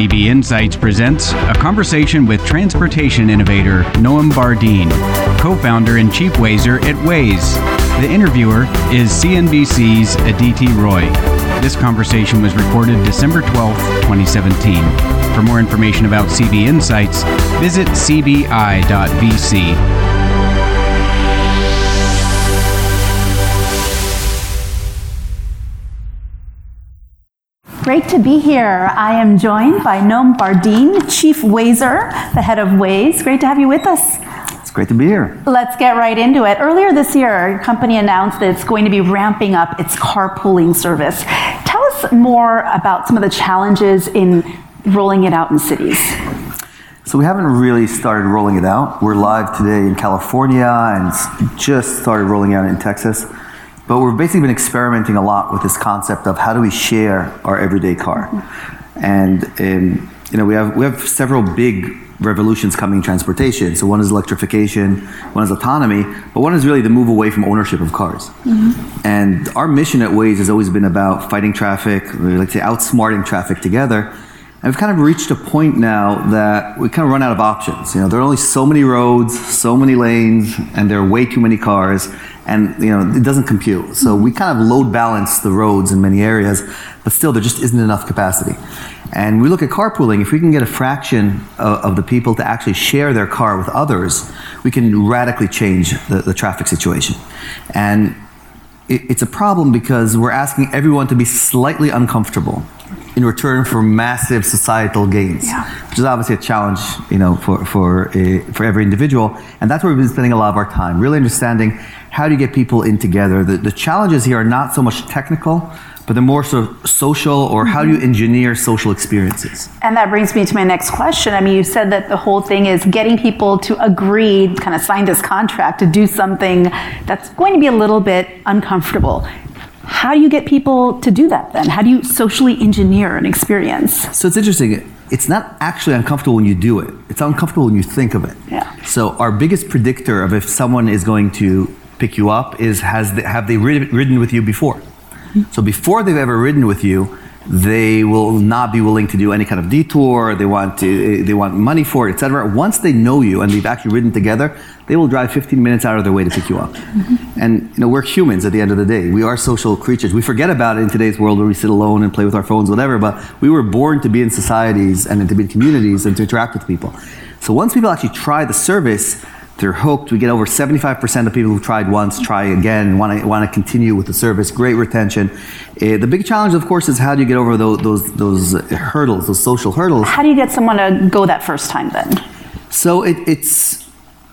CB Insights presents a conversation with transportation innovator Noam Bardin, co founder and chief Wazer at Waze. The interviewer is CNBC's Aditi Roy. This conversation was recorded December 12, 2017. For more information about CB Insights, visit cbi.vc. Great to be here. I am joined by Noam Bardin, Chief Wazer, the head of Waze. Great to have you with us. It's great to be here. Let's get right into it. Earlier this year, your company announced that it's going to be ramping up its carpooling service. Tell us more about some of the challenges in rolling it out in cities. So we haven't really started rolling it out. We're live today in California and just started rolling out in Texas. But we've basically been experimenting a lot with this concept of how do we share our everyday car. And um, you know, we have we have several big revolutions coming in transportation. So one is electrification, one is autonomy, but one is really the move away from ownership of cars. Mm-hmm. And our mission at Waze has always been about fighting traffic, we like to say outsmarting traffic together. And we've kind of reached a point now that we kind of run out of options. You know, there are only so many roads, so many lanes, and there are way too many cars and you know it doesn't compute. So we kind of load balance the roads in many areas, but still there just isn't enough capacity. And we look at carpooling. If we can get a fraction of, of the people to actually share their car with others, we can radically change the, the traffic situation. And it's a problem because we're asking everyone to be slightly uncomfortable in return for massive societal gains, yeah. which is obviously a challenge, you know, for for uh, for every individual. And that's where we've been spending a lot of our time, really understanding how do you get people in together? The, the challenges here are not so much technical, but they're more sort of social or how do you engineer social experiences? And that brings me to my next question. I mean, you said that the whole thing is getting people to agree, kind of sign this contract to do something that's going to be a little bit uncomfortable. How do you get people to do that then? How do you socially engineer an experience? So it's interesting. It's not actually uncomfortable when you do it. It's uncomfortable when you think of it. Yeah. So our biggest predictor of if someone is going to pick you up is has they, have they ridden with you before? So before they've ever ridden with you, they will not be willing to do any kind of detour. They want to, they want money for it, etc. Once they know you and they've actually ridden together, they will drive 15 minutes out of their way to pick you up. Mm-hmm. And you know, we're humans at the end of the day. We are social creatures. We forget about it in today's world where we sit alone and play with our phones, whatever. But we were born to be in societies and to be in communities and to interact with people. So once people actually try the service, they're hooked. We get over 75% of people who tried once try again, want to want to continue with the service. Great retention. Uh, the big challenge, of course, is how do you get over those, those those hurdles, those social hurdles? How do you get someone to go that first time then? So it, it's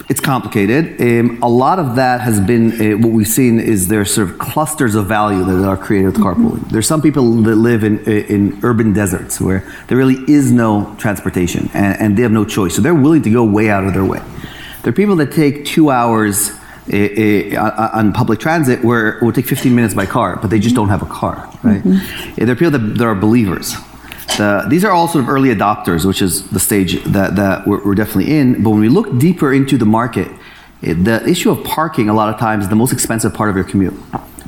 it's complicated. Um, a lot of that has been uh, what we've seen is there's sort of clusters of value that are created with carpooling. Mm-hmm. There's some people that live in in urban deserts where there really is no transportation and, and they have no choice, so they're willing to go way out of their way. There are people that take two hours uh, on public transit where it will take 15 minutes by car, but they just don't have a car, right? Mm-hmm. There are people that, that are believers. The, these are all sort of early adopters, which is the stage that, that we're, we're definitely in. But when we look deeper into the market, it, the issue of parking a lot of times is the most expensive part of your commute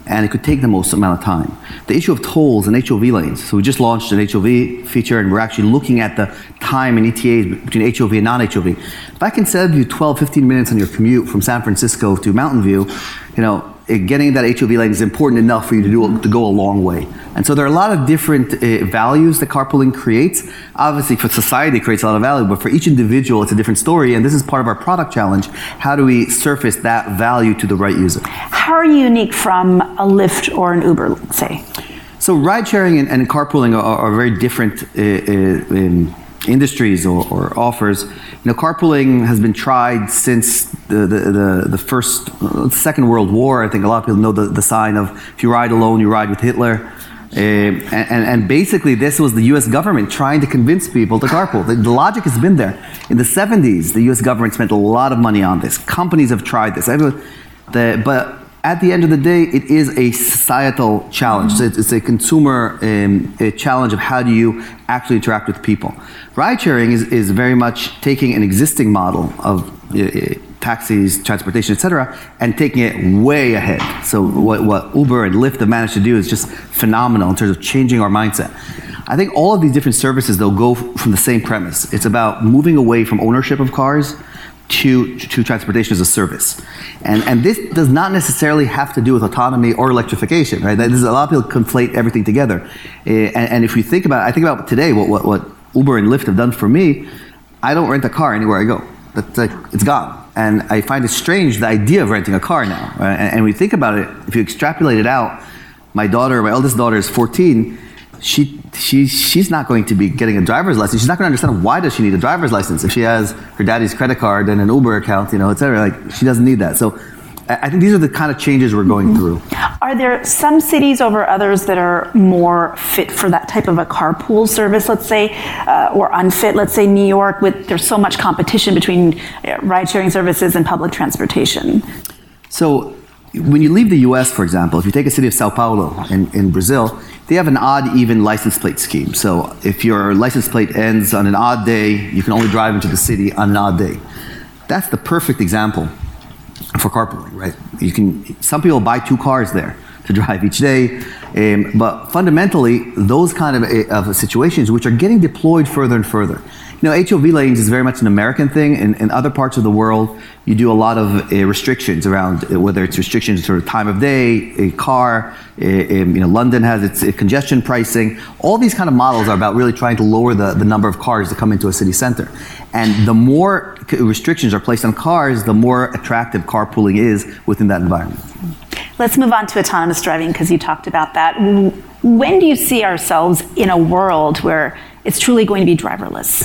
and it could take the most amount of time. The issue of tolls and HOV lanes. So we just launched an HOV feature and we're actually looking at the time and ETAs between HOV and non-HOV. If I can save you 12, 15 minutes on your commute from San Francisco to Mountain View, you know, getting that HOV lane is important enough for you to, do, to go a long way. And so there are a lot of different uh, values that carpooling creates. Obviously, for society, it creates a lot of value, but for each individual, it's a different story. And this is part of our product challenge. How do we surface that value to the right user? How are you unique from a Lyft or an Uber, let's say? So ride sharing and, and carpooling are, are, very different uh, uh, industries or, or, offers. You know, carpooling has been tried since the, the, the, the first, uh, Second World War. I think a lot of people know the, the sign of if you ride alone, you ride with Hitler. Uh, and, and, basically, this was the US government trying to convince people to carpool. The, the, logic has been there. In the 70s, the US government spent a lot of money on this. Companies have tried this. The, but at the end of the day, it is a societal challenge. So it's, it's, a consumer um, a challenge of how do you actually interact with people. Ride sharing is, is very much taking an existing model of uh, uh taxis, transportation, etc., and taking it way ahead. So what, what Uber and Lyft have managed to do is just phenomenal in terms of changing our mindset. I think all of these different services, they'll go from the same premise. It's about moving away from ownership of cars to, to transportation as a service. And, and this does not necessarily have to do with autonomy or electrification, right? There's a lot of people conflate everything together. Uh, and, and, if we think about, I think about today, what, what, what Uber and Lyft have done for me, I don't rent a car anywhere I go. That's like, it's gone. And I find it strange, the idea of renting a car now. Right? And, and we think about it, if you extrapolate it out, my daughter, my eldest daughter is 14, she, she, she's not going to be getting a driver's license. She's not going to understand why does she need a driver's license if she has her daddy's credit card and an Uber account, you know, et cetera. Like she doesn't need that. So I think these are the kind of changes we're going through. Are there some cities over others that are more fit for that type of a carpool service, let's say, uh, or unfit? Let's say New York, with there's so much competition between uh, ride-sharing services and public transportation. So when you leave the U.S., for example, if you take a city of Sao Paulo in, in Brazil, they have an odd even license plate scheme. So if your license plate ends on an odd day, you can only drive into the city on an odd day. That's the perfect example for carpooling, right? You can. Some people buy two cars there to drive each day, um, but fundamentally, those kind of, uh, of situations, which are getting deployed further and further. You know, HOV lanes is very much an American thing. In, in other parts of the world, you do a lot of uh, restrictions around uh, whether it's restrictions for time of day, a car. Uh, um, you know, London has its uh, congestion pricing. All these kind of models are about really trying to lower the, the number of cars that come into a city center. And the more restrictions are placed on cars, the more attractive carpooling is within that environment. Let's move on to autonomous driving because you talked about that. When do you see ourselves in a world where it's truly going to be driverless?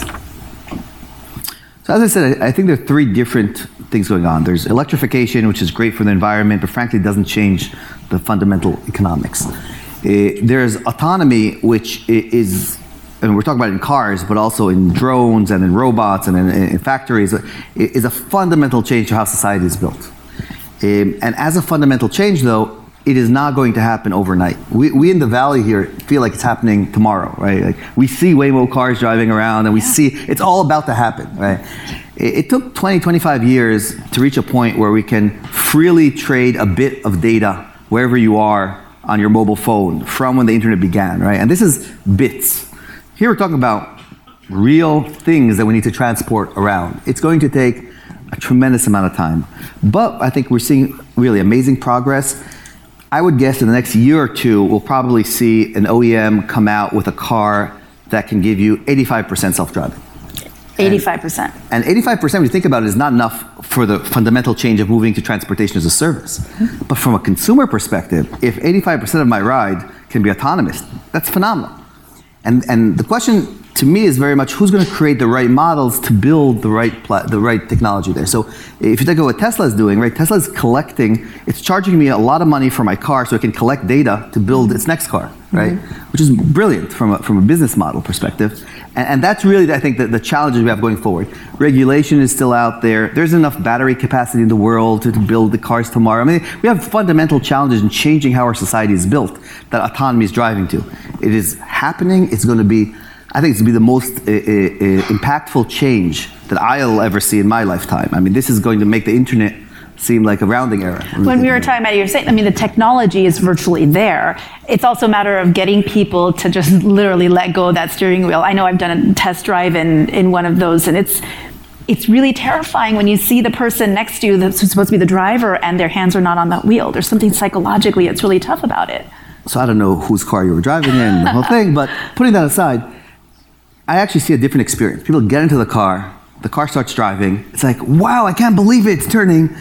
So as I said, I think there are three different things going on. There's electrification, which is great for the environment, but frankly doesn't change the fundamental economics. Uh, there's autonomy, which is, and we're talking about in cars, but also in drones and in robots and in, in factories, is a fundamental change to how society is built. Um, and as a fundamental change, though, it is not going to happen overnight. We, we in the valley here feel like it's happening tomorrow, right? Like we see Waymo cars driving around and we see it's all about to happen, right? It, it took 20, 25 years to reach a point where we can freely trade a bit of data wherever you are on your mobile phone from when the internet began, right? And this is bits. Here we're talking about real things that we need to transport around. It's going to take a tremendous amount of time. But I think we're seeing really amazing progress. I would guess in the next year or two, we'll probably see an OEM come out with a car that can give you 85% self-driving. 85%. And, and 85%, when you think about it, is not enough for the fundamental change of moving to transportation as a service. Mm-hmm. But from a consumer perspective, if 85% of my ride can be autonomous, that's phenomenal. And, and the question to me is very much who's going to create the right models to build the right pla- the right technology there. So if you think of what Tesla is doing, right? Tesla is collecting, it's charging me a lot of money for my car so it can collect data to build its next car, right? Mm-hmm. Which is brilliant from a, from a business model perspective. And, and that's really, I think, the, the challenges we have going forward. Regulation is still out there. There's enough battery capacity in the world to, to build the cars tomorrow. I mean, we have fundamental challenges in changing how our society is built that autonomy is driving to. It is happening. It's going to be I think it's going to be the most uh, uh, impactful change that I'll ever see in my lifetime. I mean, this is going to make the internet seem like a rounding error. When we were talking about it, you were saying, I mean, the technology is virtually there. It's also a matter of getting people to just literally let go of that steering wheel. I know I've done a test drive in, in one of those, and it's it's really terrifying when you see the person next to you that's supposed to be the driver and their hands are not on that wheel. There's something psychologically that's really tough about it. So I don't know whose car you were driving in, the whole thing, but putting that aside, I actually see a different experience. People get into the car, the car starts driving. It's like, wow, I can't believe it, it's turning.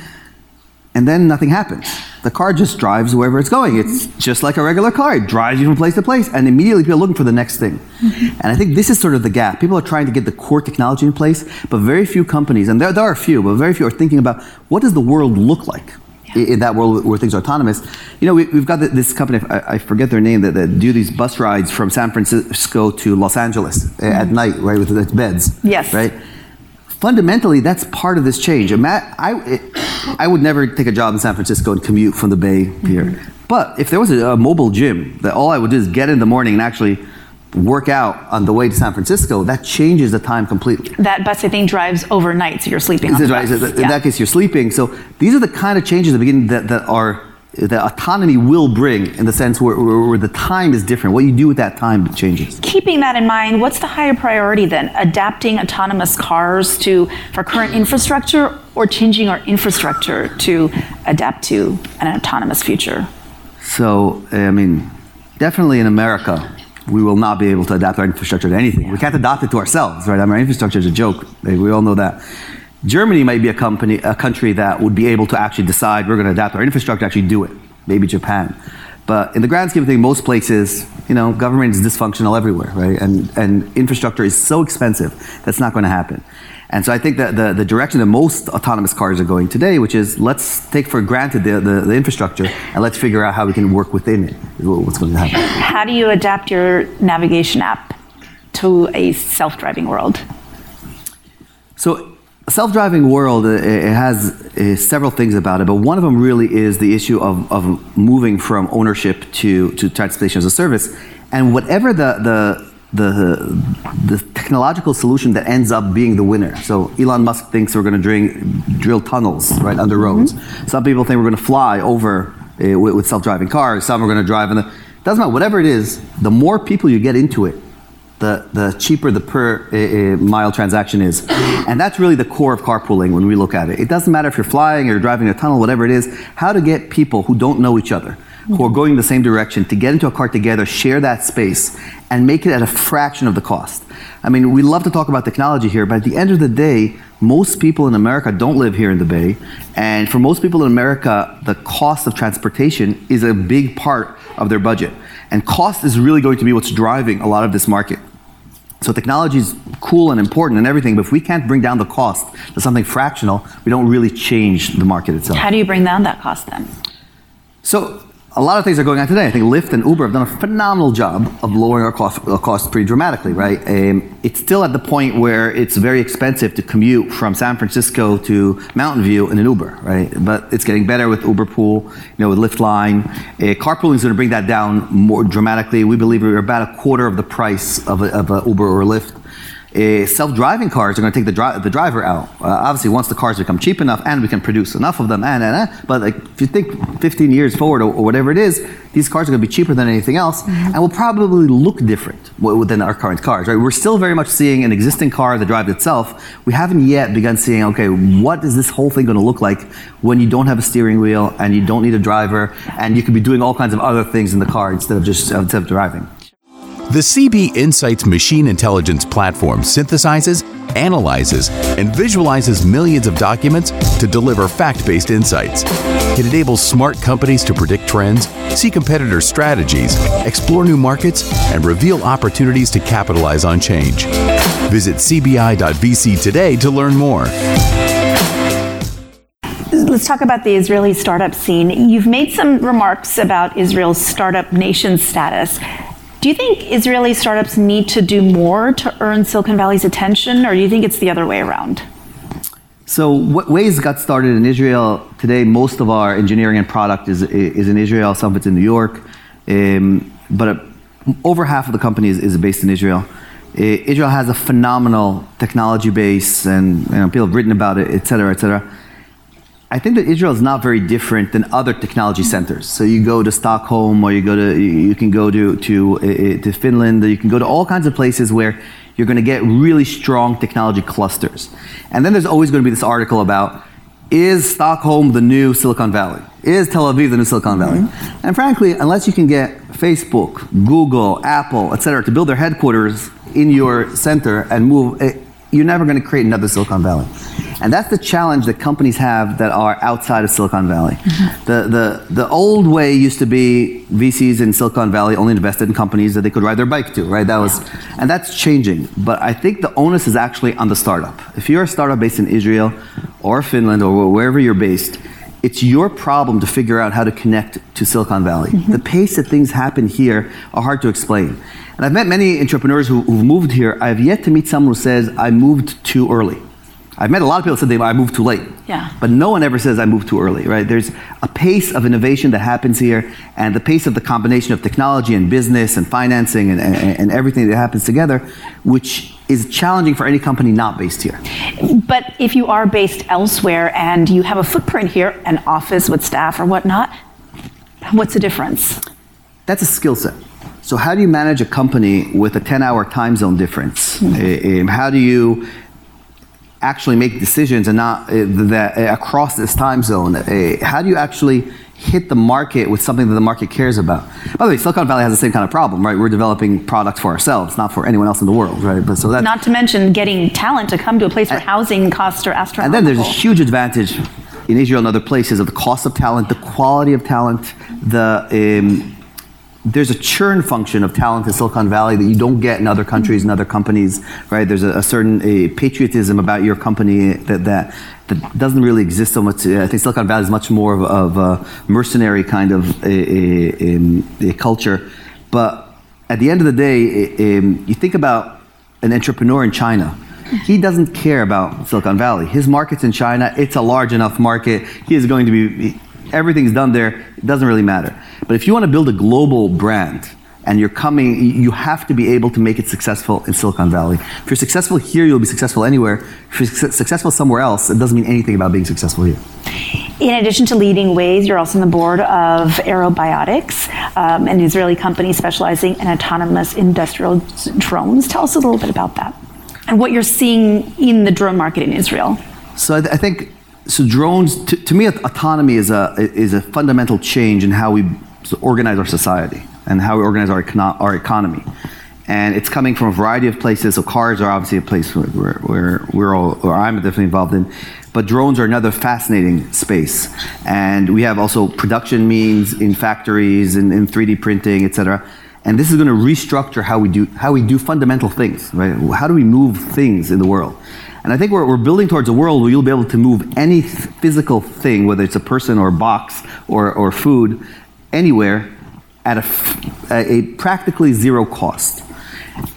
And then nothing happens. The car just drives wherever it's going. It's just like a regular car. It drives you from place to place, and immediately people are looking for the next thing. Mm-hmm. And I think this is sort of the gap. People are trying to get the core technology in place, but very few companies, and there, there are a few, but very few are thinking about what does the world look like in that world where things are autonomous. You know, we, have got this company, I, I, forget their name, that, that, do these bus rides from San Francisco to Los Angeles mm-hmm. at night, right, with its beds. Yes. Right? Fundamentally, that's part of this change. I, I would never take a job in San Francisco and commute from the Bay Pier. Mm-hmm. But if there was a, a mobile gym that all I would do is get in the morning and actually work out on the way to San Francisco, that changes the time completely. That bus, I think, drives overnight, so you're sleeping. On right. So in yeah. that case, you're sleeping. So these are the kind of changes that begin that, that are the autonomy will bring in the sense where, where, where, the time is different. What you do with that time changes. Keeping that in mind, what's the higher priority then? Adapting autonomous cars to for current infrastructure or changing our infrastructure to adapt to an autonomous future? So, I mean, definitely in America, we will not be able to adapt our infrastructure to anything. We can't adapt it to ourselves, right? I mean, our infrastructure is a joke. We all know that. Germany might be a company, a country that would be able to actually decide we're going to adapt our infrastructure, actually do it. Maybe Japan. But in the grand scheme of things, most places, you know, government is dysfunctional everywhere, right? And, and infrastructure is so expensive, that's not going to happen. And so I think that the, the direction that most autonomous cars are going today, which is let's take for granted the, the, the infrastructure and let's figure out how we can work within it, what's going to happen. How do you adapt your navigation app to a self-driving world? So self-driving world it has several things about it but one of them really is the issue of, of moving from ownership to, to transportation as a service and whatever the, the the, the technological solution that ends up being the winner. So Elon Musk thinks we're going to drill tunnels right under roads. Mm-hmm. Some people think we're going to fly over uh, with, with, self-driving cars. Some are going to drive in the. Doesn't matter. Whatever it is, the more people you get into it, the, the cheaper the per uh, mile transaction is. And that's really the core of carpooling when we look at it. It doesn't matter if you're flying or driving a tunnel, whatever it is, how to get people who don't know each other, who are going the same direction, to get into a car together, share that space, and make it at a fraction of the cost. I mean, we love to talk about technology here, but at the end of the day, most people in America don't live here in the Bay. And for most people in America, the cost of transportation is a big part of their budget. And cost is really going to be what's driving a lot of this market. So technology is cool and important and everything, but if we can't bring down the cost to something fractional, we don't really change the market itself. How do you bring down that cost then? So a lot of things are going on today. I think Lyft and Uber have done a phenomenal job of lowering our cost, our costs pretty dramatically, right? Um, it's still at the point where it's very expensive to commute from San Francisco to Mountain View in an Uber, right? But it's getting better with Uber Pool, you know, with Lyft Line. Uh, carpooling is going to bring that down more dramatically. We believe we're about a quarter of the price of a, of Uber or Lyft uh, self-driving cars are going to take the, dri- the driver out. Uh, obviously, once the cars become cheap enough and we can produce enough of them, and, and, and but like if you think 15 years forward or, or, whatever it is, these cars are going to be cheaper than anything else, mm-hmm. and will probably look different than our current cars. Right? We're still very much seeing an existing car that drives itself. We haven't yet begun seeing, okay, what is this whole thing going to look like when you don't have a steering wheel and you don't need a driver and you could be doing all kinds of other things in the car instead of just instead of driving. The CB Insights machine intelligence platform synthesizes, analyzes, and visualizes millions of documents to deliver fact based insights. It enables smart companies to predict trends, see competitor strategies, explore new markets, and reveal opportunities to capitalize on change. Visit cbi.vc today to learn more. Let's talk about the Israeli startup scene. You've made some remarks about Israel's startup nation status. Do you think Israeli startups need to do more to earn Silicon Valley's attention, or do you think it's the other way around? So Waze got started in Israel. Today, most of our engineering and product is, is in Israel. Some of it's in New York, um, but uh, over half of the company is, is based in Israel. Uh, Israel has a phenomenal technology base, and you know, people have written about it, et cetera, et cetera. I think that Israel is not very different than other technology centers. So you go to Stockholm, or you go to you can go to to uh, to Finland. You can go to all kinds of places where you're going to get really strong technology clusters. And then there's always going to be this article about is Stockholm the new Silicon Valley? Is Tel Aviv the new Silicon Valley? Mm-hmm. And frankly, unless you can get Facebook, Google, Apple, et cetera, to build their headquarters in your center and move, eh, you're never going to create another Silicon Valley. And that's the challenge that companies have that are outside of Silicon Valley. Mm-hmm. The, the, the old way used to be VCs in Silicon Valley only invested in companies that they could ride their bike to, right? That was, and that's changing. But I think the onus is actually on the startup. If you're a startup based in Israel or Finland or wherever you're based, it's your problem to figure out how to connect to Silicon Valley. Mm-hmm. The pace that things happen here are hard to explain. And I've met many entrepreneurs who, have moved here. I've yet to meet someone who says, I moved too early. I've met a lot of people who said they, I moved too late. Yeah. But no one ever says I moved too early, right? There's a pace of innovation that happens here, and the pace of the combination of technology and business and financing and, and, and everything that happens together, which is challenging for any company not based here. But if you are based elsewhere and you have a footprint here, an office with staff or whatnot, What's the difference? That's a skill set. So how do you manage a company with a 10-hour time zone difference? Mm-hmm. How do you actually make decisions and not uh, that uh, across this time zone? Uh, how do you actually hit the market with something that the market cares about. By the way, Silicon Valley has the same kind of problem, right? We're developing products for ourselves, not for anyone else in the world, right? But so that not to mention getting talent to come to a place where housing costs are astronomical. And then there's a huge advantage in Israel and other places of the cost of talent, the quality of talent, the um, there's a churn function of talent in Silicon Valley that you don't get in other countries and other companies, right? There's a, a certain a patriotism about your company that, that that doesn't really exist so much. I think Silicon Valley is much more of, of a mercenary kind of a, a, culture. But at the end of the day, you think about an entrepreneur in China. He doesn't care about Silicon Valley. His market's in China. It's a large enough market. He is going to be everything's done there. It doesn't really matter. But if you want to build a global brand, and you're coming, you have to be able to make it successful in Silicon Valley. If you're successful here, you'll be successful anywhere. If you're successful somewhere else, it doesn't mean anything about being successful here. In addition to leading Waze, you're also on the board of Airobotics, um, an Israeli company specializing in autonomous industrial drones. Tell us a little bit about that and what you're seeing in the drone market in Israel. So I, th- I think so. Drones, to, to me, autonomy is a is a fundamental change in how we organize our society and how we organize our, econo- our economy. And it's coming from a variety of places. So cars are obviously a place where, where we're all, or I'm definitely involved in. But drones are another fascinating space. And we have also production means in factories and in 3D printing, et cetera. And this is going to restructure how we do how we do fundamental things, right? How do we move things in the world? And I think we're, we're building towards a world where you'll be able to move any physical thing, whether it's a person or a box or, or food, anywhere at a, a practically zero cost.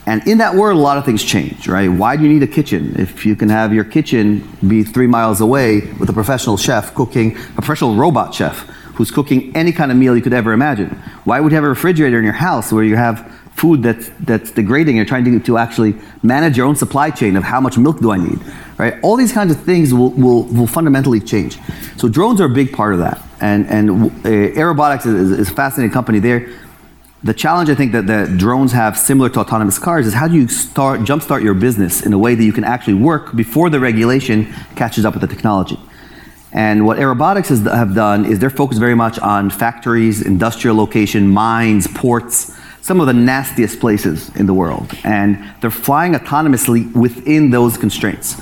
And in that world, a lot of things change, right? Why do you need a kitchen if you can have your kitchen be three miles away with a professional chef cooking, a professional robot chef who's cooking any kind of meal you could ever imagine? Why would you have a refrigerator in your house where you have food that's, that's degrading? You're trying to, to actually manage your own supply chain of how much milk do I need, right? All these kinds of things will, will, will fundamentally change. So drones are a big part of that and and uh, Airobotics is, is, a fascinating company there. The challenge I think that the drones have similar to autonomous cars is how do you start jumpstart your business in a way that you can actually work before the regulation catches up with the technology. And what Airobotics has, have done is they're focused very much on factories, industrial location, mines, ports, some of the nastiest places in the world. And they're flying autonomously within those constraints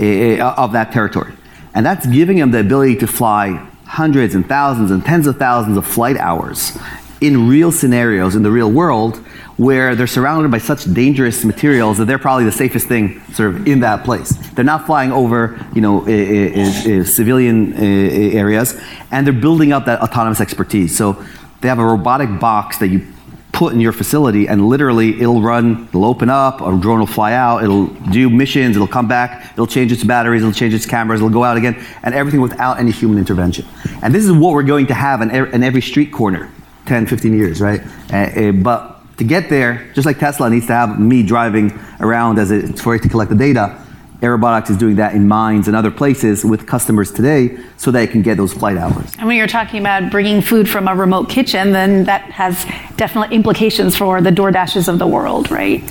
uh, of that territory. And that's giving them the ability to fly hundreds and thousands and tens of thousands of flight hours in real scenarios in the real world where they're surrounded by such dangerous materials that they're probably the safest thing sort of in that place. They're not flying over, you know, eh, civilian areas, and they're building up that autonomous expertise. So they have a robotic box that you put in your facility and literally it'll run, it'll open up, a drone will fly out, it'll do missions, it'll come back, it'll change its batteries, it'll change its cameras, it'll go out again, and everything without any human intervention. And this is what we're going to have in, every street corner 10, 15 years, right? Uh, uh, but to get there, just like Tesla needs to have me driving around as it, for it to collect the data, Airobotics is doing that in mines and other places with customers today so they can get those flight hours. And when you're talking about bringing food from a remote kitchen, then that has definitely implications for the DoorDashes of the world, right?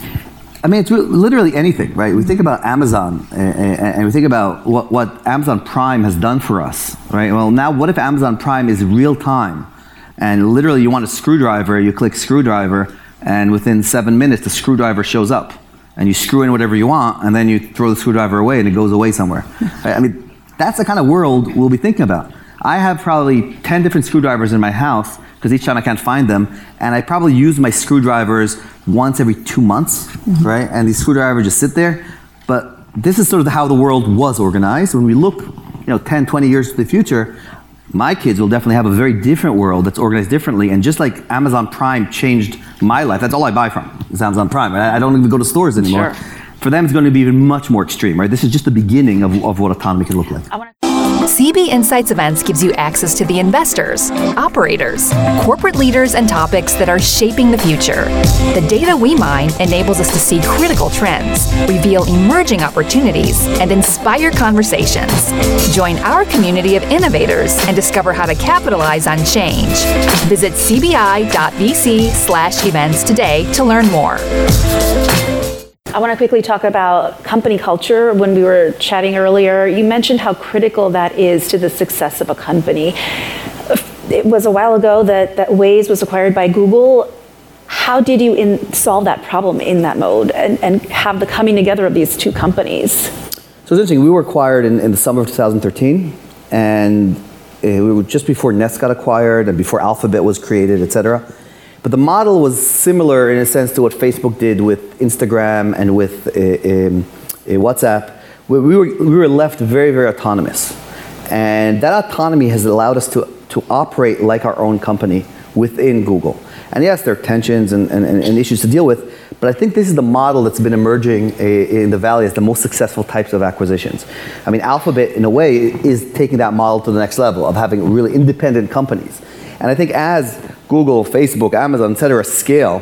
I mean, it's literally anything, right? We think about Amazon and we think about what, what Amazon Prime has done for us, right? Well, now what if Amazon Prime is real time and literally you want a screwdriver, you click screwdriver, and within seven minutes the screwdriver shows up and you screw in whatever you want, and then you throw the screwdriver away and it goes away somewhere. I mean, that's the kind of world we'll be thinking about. I have probably 10 different screwdrivers in my house because each time I can't find them, and I probably use my screwdrivers once every two months, mm-hmm. right? And these screwdrivers just sit there. But this is sort of how the world was organized. When we look, you know, 10, 20 years to the future, my kids will definitely have a very different world that's organized differently. And just like Amazon Prime changed my life, that's all I buy from is Amazon Prime. I don't even go to stores anymore. Sure. For them, it's going to be even much more extreme, right? This is just the beginning of, of what autonomy can look like. CB Insights Events gives you access to the investors, operators, corporate leaders, and topics that are shaping the future. The data we mine enables us to see critical trends, reveal emerging opportunities, and inspire conversations. Join our community of innovators and discover how to capitalize on change. Visit cbi.vc/events today to learn more. I want to quickly talk about company culture. When we were chatting earlier, you mentioned how critical that is to the success of a company. It was a while ago that, that Waze was acquired by Google. How did you in, solve that problem in that mode and, and have the coming together of these two companies? So it's interesting. We were acquired in, in the summer of 2013, and we were just before Nest got acquired and before Alphabet was created, et cetera. But the model was similar in a sense to what Facebook did with Instagram and with uh, um, uh, WhatsApp. We were, we were left very, very autonomous. And that autonomy has allowed us to, to operate like our own company within Google. And yes, there are tensions and, and, and issues to deal with, but I think this is the model that's been emerging uh, in the Valley as the most successful types of acquisitions. I mean, Alphabet, in a way, is taking that model to the next level of having really independent companies. And I think as Google, Facebook, Amazon, et cetera, scale,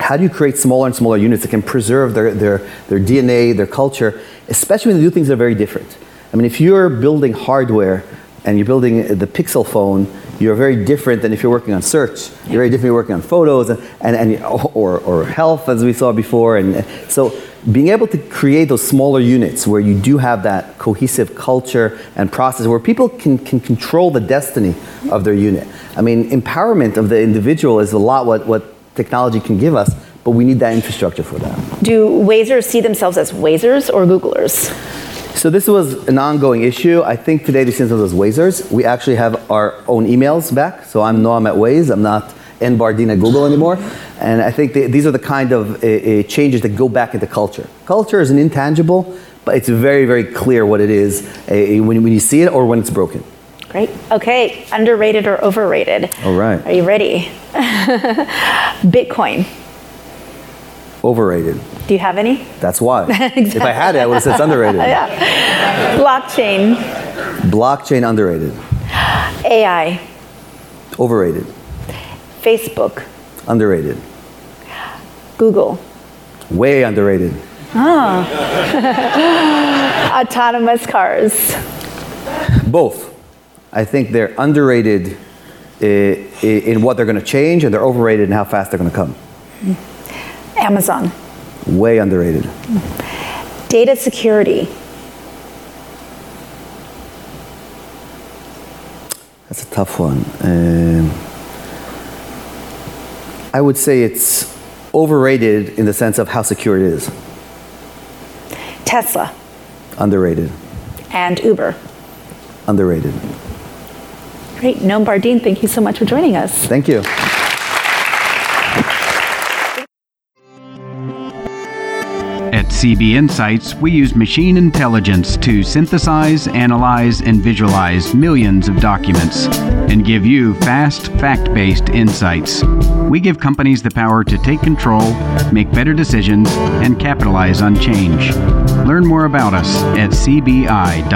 how do you create smaller and smaller units that can preserve their, their, their DNA, their culture, especially when they do things that are very different? I mean, if you're building hardware and you're building the Pixel phone, you're very different than if you're working on search. You're very different if you're working on photos and, and, and or, or health, as we saw before. And so being able to create those smaller units where you do have that cohesive culture and process where people can, can control the destiny of their unit. I mean, empowerment of the individual is a lot what, what technology can give us, but we need that infrastructure for that. Do Wazers see themselves as Wazers or Googlers? So this was an ongoing issue. I think today they see themselves as Wazers. We actually have our own emails back. So I'm Noam at Waze. I'm not N Bardin at Google anymore. And I think the, these are the kind of uh, uh, changes that go back into culture. Culture is an intangible, but it's very, very clear what it is uh, when, when you see it or when it's broken. Great. Okay, underrated or overrated? All right. Are you ready? Bitcoin. Overrated. Do you have any? That's why. exactly. If I had it, I would have said it's underrated. yeah. Blockchain. Blockchain underrated. AI. Overrated. Facebook. Underrated. Google. Way underrated. Oh. Autonomous cars. Both. I think they're underrated eh, eh, in what they're going to change, and they're overrated in how fast they're going to come. Amazon. Way underrated. Data security. That's a tough one. Um, I would say it's overrated in the sense of how secure it is. Tesla. Underrated. And Uber. Underrated. Great. Noam Bardin, thank you so much for joining us. Thank you. CB Insights, we use machine intelligence to synthesize, analyze, and visualize millions of documents and give you fast, fact based insights. We give companies the power to take control, make better decisions, and capitalize on change. Learn more about us at cbi.vc.